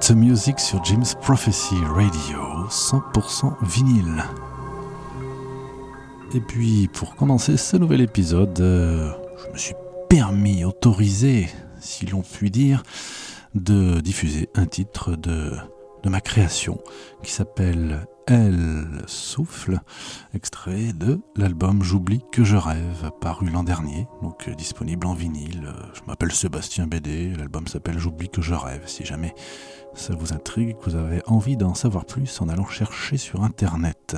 Filament Music sur James Prophecy Radio, 100% vinyle. Et puis, pour commencer ce nouvel épisode, euh, je me suis permis, autorisé, si l'on peut dire, de diffuser un titre de, de ma création qui s'appelle Elle souffle, extrait de l'album J'oublie que je rêve, paru l'an dernier, donc euh, disponible en vinyle. Euh, Je m'appelle Sébastien Bédé, l'album s'appelle J'oublie que je rêve. Si jamais ça vous intrigue, que vous avez envie d'en savoir plus en allant chercher sur internet.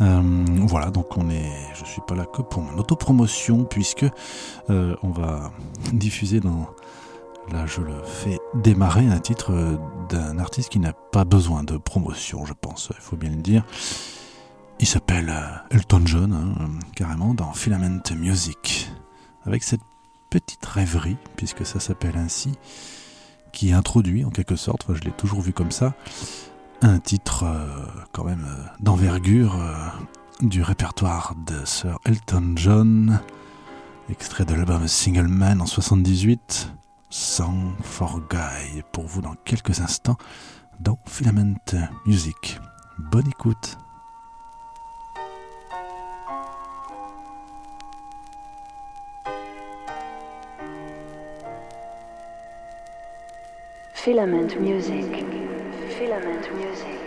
Euh, voilà, donc on est, je suis pas là que pour mon autopromotion puisque on va diffuser dans, là je le fais démarrer un titre euh, d'un artiste qui n'a pas besoin de promotion, je pense, il faut bien le dire. Il s'appelle euh, Elton John, hein, euh, carrément dans Filament Music, avec cette petite rêverie, puisque ça s'appelle ainsi, qui introduit en quelque sorte, je l'ai toujours vu comme ça, un titre quand même d'envergure du répertoire de Sir Elton John, extrait de l'album Single Man en 78, Song for Guy, pour vous dans quelques instants dans Filament Music. Bonne écoute. Filament music. Filament music.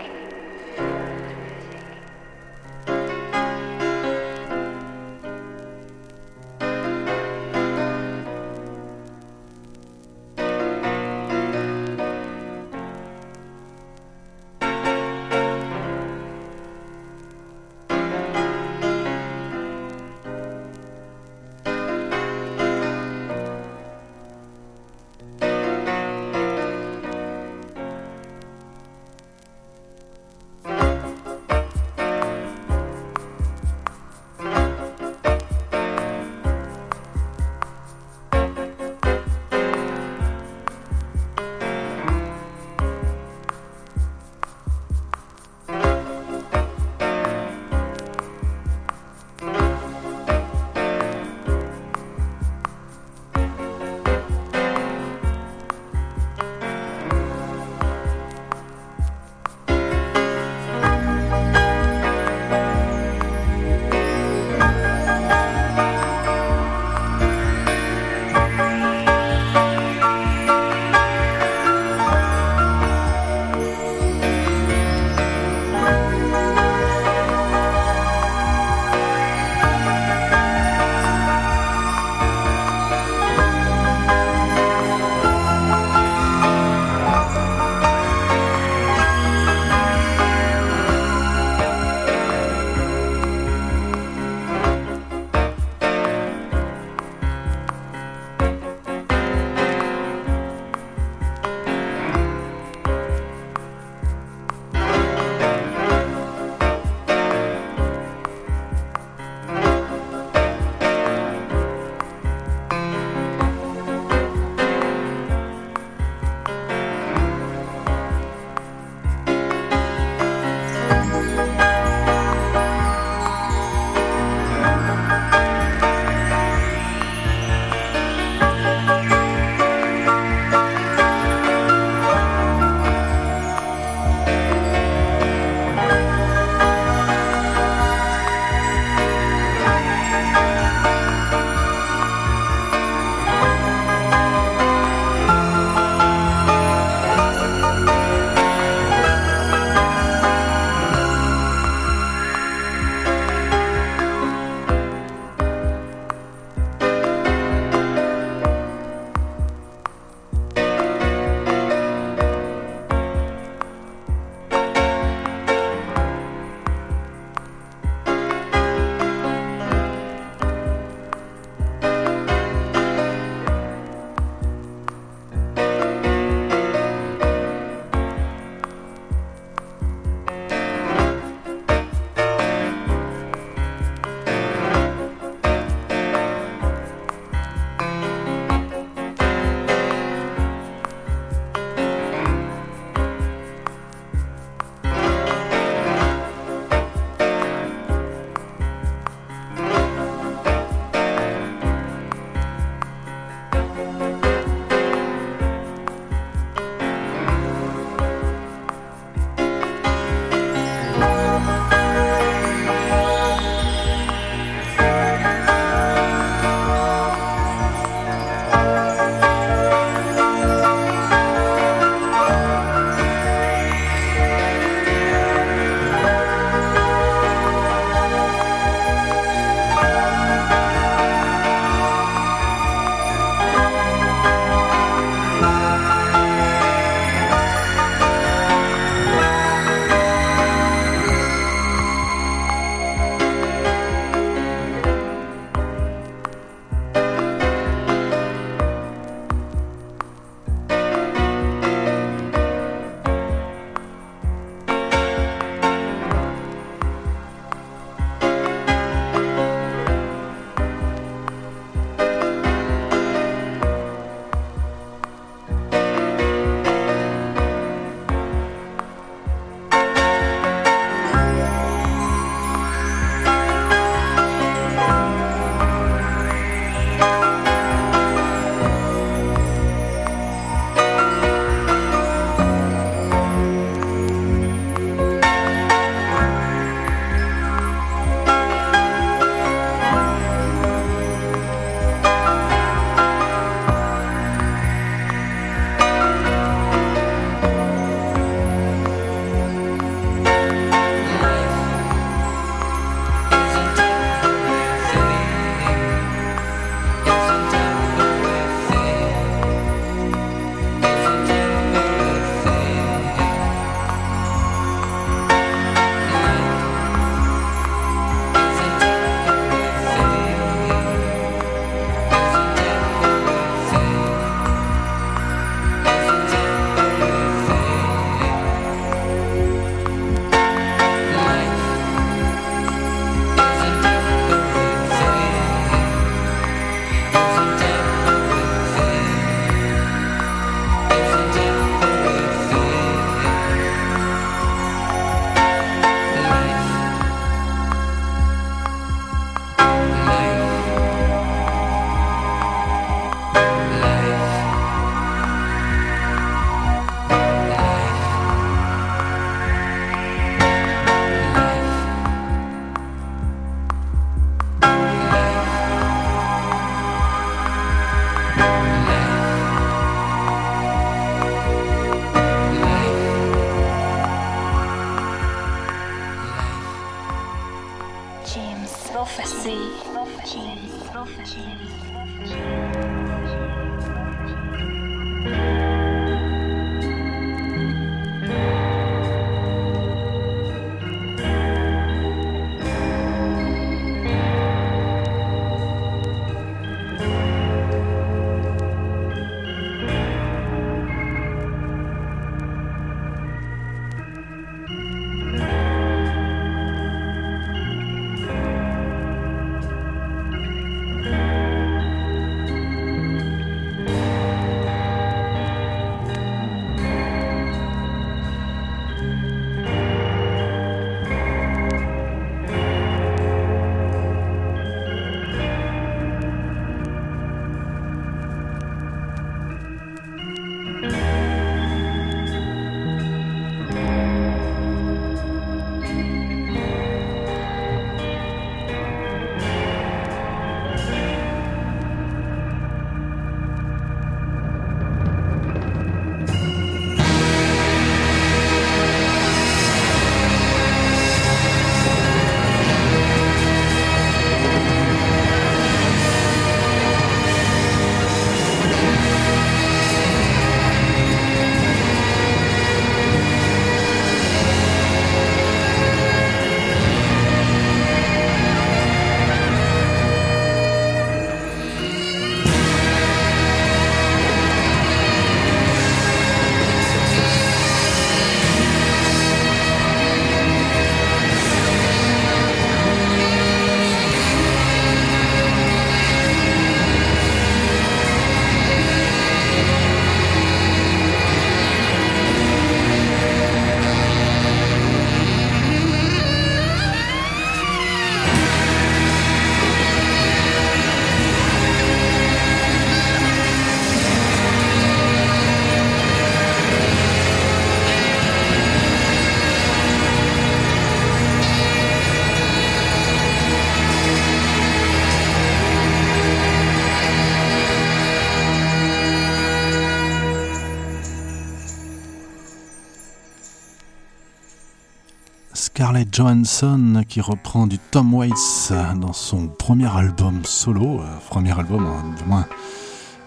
Johansson qui reprend du Tom Waits dans son premier album solo, euh, premier album hein, du moins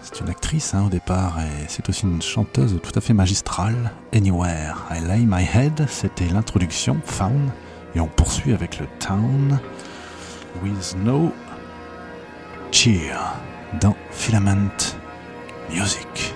c'est une actrice hein, au départ et c'est aussi une chanteuse tout à fait magistrale. Anywhere I Lay My Head, c'était l'introduction, Found, et on poursuit avec le Town with No Cheer dans Filament Music.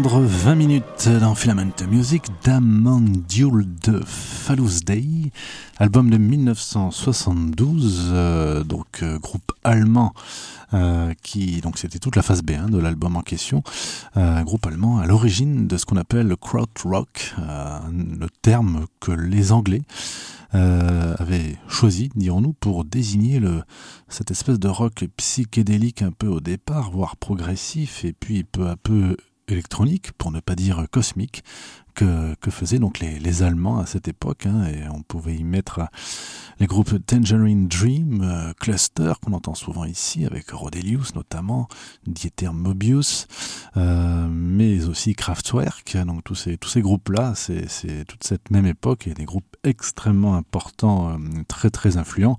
D'entendre 20 minutes dans Filament Music d'Amandule de Fallows Day, album de 1972, euh, donc euh, groupe allemand euh, qui donc c'était toute la phase B1 de l'album en question, groupe allemand à l'origine de ce qu'on appelle le krautrock, le terme que les Anglais avaient choisi, dirons-nous, pour désigner cette espèce de rock psychédélique un peu au départ, voire progressif, et puis peu à peu électronique, pour ne pas dire cosmique, que, faisaient donc les, les, Allemands à cette époque. Hein, et on pouvait y mettre les groupes Tangerine Dream, euh, Cluster, qu'on entend souvent ici, avec Rodelius notamment, Dieter Mobius, euh, mais aussi Kraftwerk. Donc tous ces, tous ces groupes-là, c'est toute cette même époque et des groupes extrêmement importants, euh, très très influents,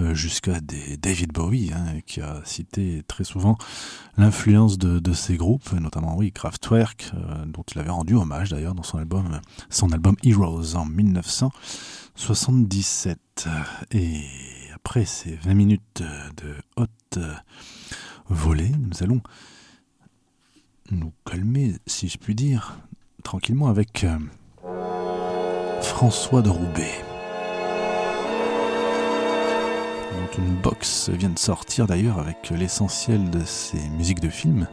euh, jusqu'à David Bowie, hein, qui a cité très souvent l'influence de, ces groupes, notamment oui Kraftwerk, euh, dont il avait rendu hommage d'ailleurs dans son album, son album Heroes en 1977. Et après ces 20 minutes de haute volée, nous allons nous calmer, si je puis dire, tranquillement avec euh, François de Roubaix dont une box vient de sortir d'ailleurs avec l'essentiel de ses musiques de film.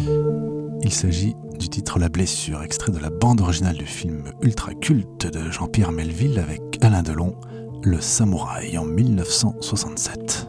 Il s'agit du titre La blessure, extrait de la bande originale du film ultra culte de Jean-Pierre Melville avec Alain Delon, Le Samouraï en 1967.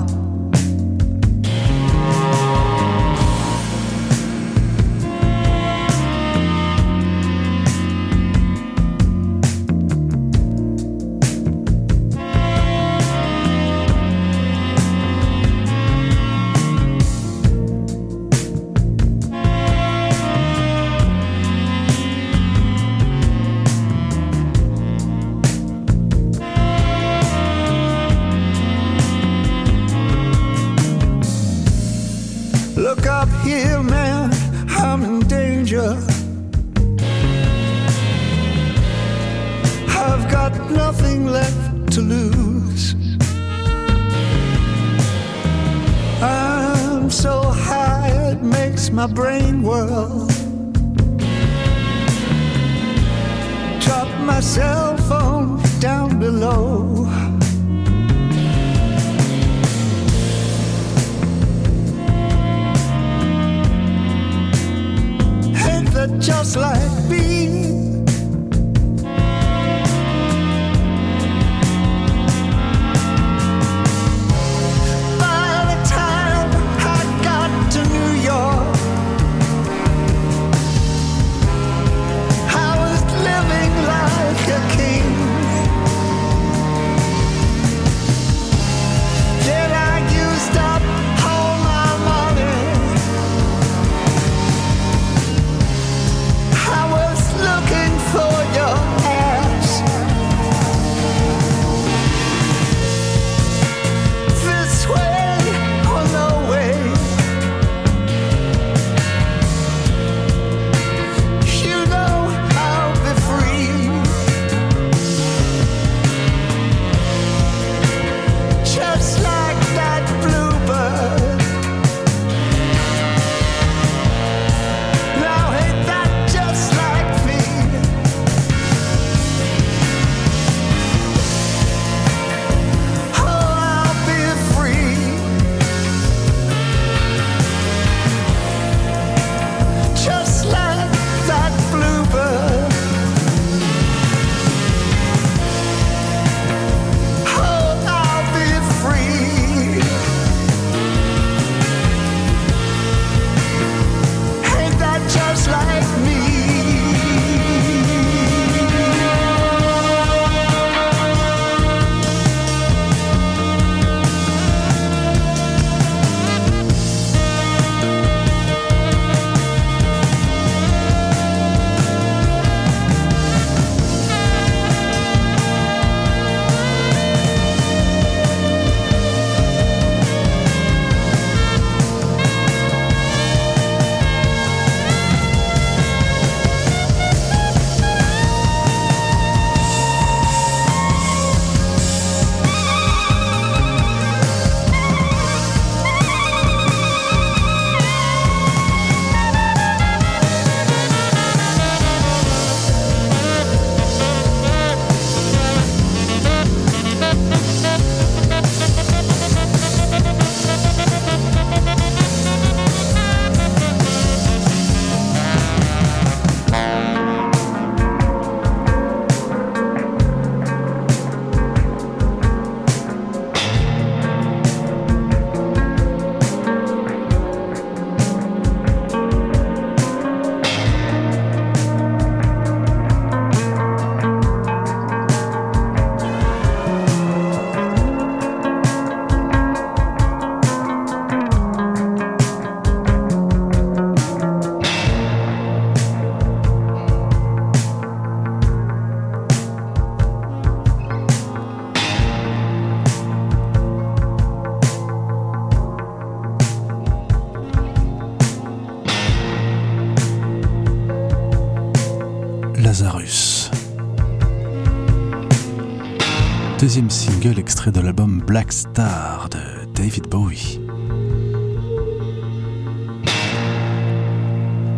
Extrait de l'album Black Star de David Bowie.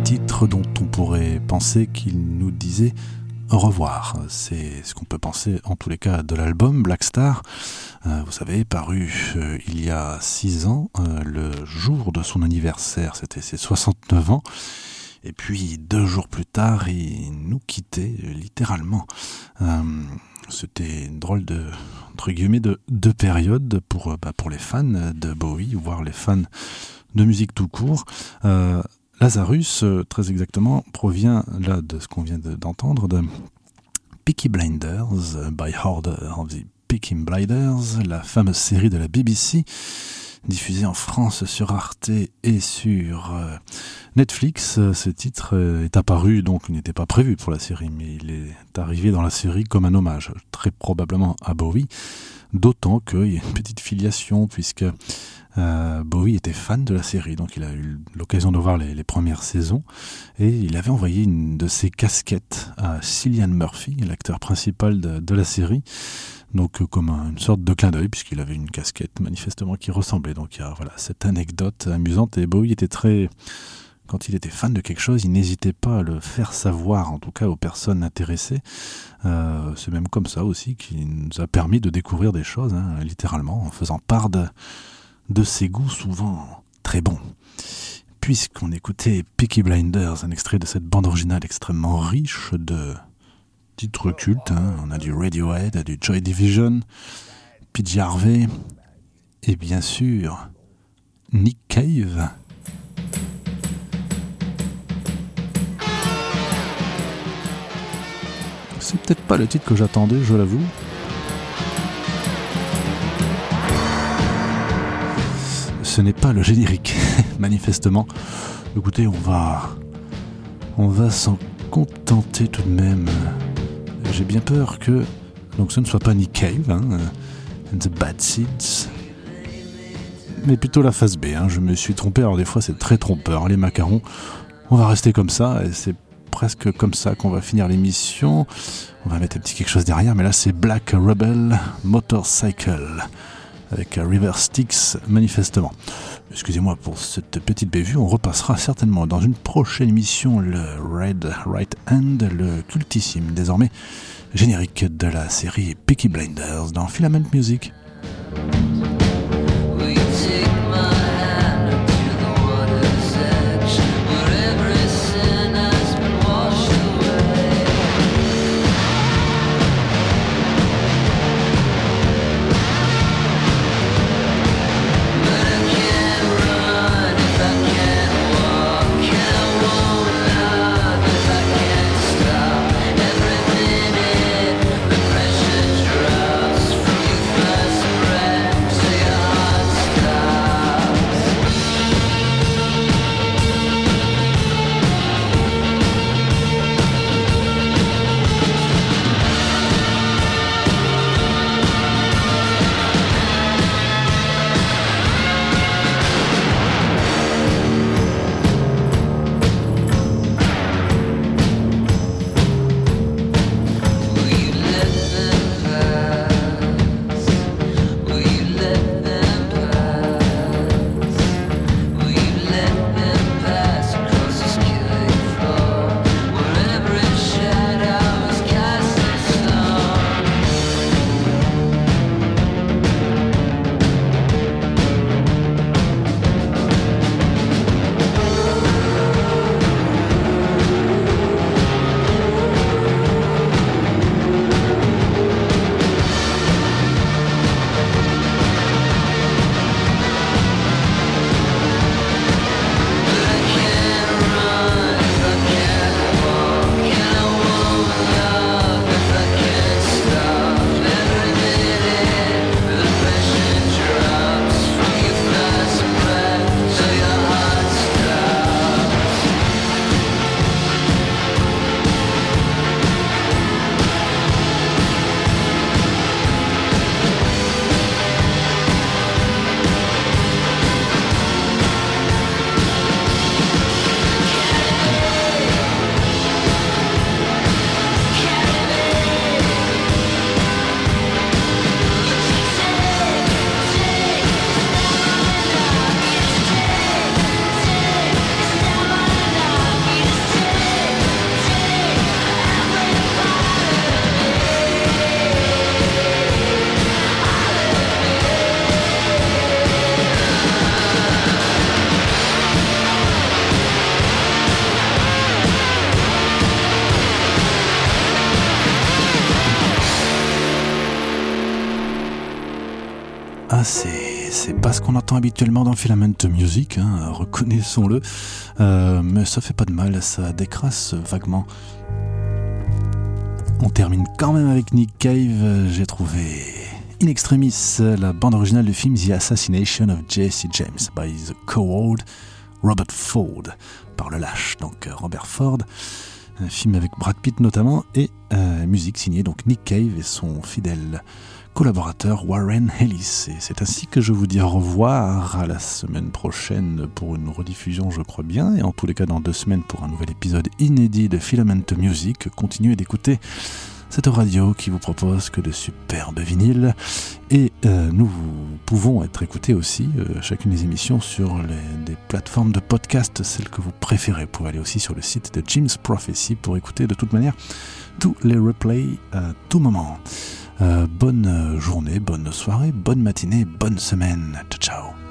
Titre dont on pourrait penser qu'il nous disait au revoir. C'est ce qu'on peut penser en tous les cas de l'album Black Star. Euh, vous savez, paru euh, il y a six ans, euh, le jour de son anniversaire, c'était ses 69 ans. Et puis deux jours plus tard, il nous quittait littéralement. C'était une drôle de entre guillemets de, de période pour bah, pour les fans de Bowie, voire les fans de musique tout court. Lazarus, très exactement, provient là de ce qu'on vient d'entendre de Blinders by Order of the Peaky Blinders, la fameuse série de la BBC diffusée en France sur Arte et sur euh, Netflix. Ce titre euh, est apparu, donc il n'était pas prévu pour la série, mais il est arrivé dans la série comme un hommage, très probablement à Bowie, d'autant qu'il y a une petite filiation, puisque euh, Bowie était fan de la série, donc il a eu l'occasion de voir les, premières saisons, et il avait envoyé une de ses casquettes à Cillian Murphy, l'acteur principal de, la série, donc euh, comme une sorte de clin d'œil, puisqu'il avait une casquette manifestement qui ressemblait. Donc il y a voilà, cette anecdote amusante, et Bowie était très... Quand il était fan de quelque chose, il n'hésitait pas à le faire savoir, en tout cas aux personnes intéressées. Euh, c'est même comme ça aussi qu'il nous a permis de découvrir des choses, hein, littéralement, en faisant part de, de ses goûts souvent très bons. Puisqu'on écoutait Peaky Blinders, un extrait de cette bande originale extrêmement riche de titres cultes, hein. on a du Radiohead, du Joy Division, PJ Harvey, et bien sûr Nick Cave. C'est peut-être pas le titre que j'attendais, je l'avoue. Ce n'est pas le générique, manifestement. Écoutez, on va, on va s'en contenter tout de même. J'ai bien peur que donc ce ne soit pas Nick Cave, hein, and the Bad Seeds, mais plutôt la phase B. Hein. Je me suis trompé. Alors des fois, c'est très trompeur. Les macarons, on va rester comme ça. Et c'est presque comme ça qu'on va finir l'émission. On va mettre un petit quelque chose derrière, mais là c'est Black Rebel Motorcycle avec River Styx manifestement. Excusez-moi pour cette petite bévue, on repassera certainement dans une prochaine émission le Red Right Hand, le cultissime désormais générique de la série Peaky Blinders dans Filament Music. Habituellement dans Filament Music, hein, reconnaissons-le. Euh, mais ça fait pas de mal, ça décrasse vaguement. On termine quand même avec Nick Cave. J'ai trouvé in extremis la bande originale du film The Assassination of Jesse James by the coward Robert Ford, par le lâche, donc Robert Ford. Un film avec Brad Pitt notamment, et euh, musique signée donc Nick Cave et son fidèle collaborateur Warren Ellis. Et c'est ainsi que je vous dis au revoir à la semaine prochaine pour une rediffusion, je crois bien, et en tous les cas dans deux semaines pour un nouvel épisode inédit de Filament Music. Continuez d'écouter cette radio qui vous propose que de superbes vinyles. Et euh, nous pouvons être écoutés aussi, euh, chacune des émissions, sur les, des plateformes de podcast, celles que vous préférez. Vous pouvez aller aussi sur le site de Jim's Prophecy pour écouter de toute manière tous les replays à tout moment. Euh, bonne journée, bonne soirée, bonne matinée, bonne semaine. Ciao ciao.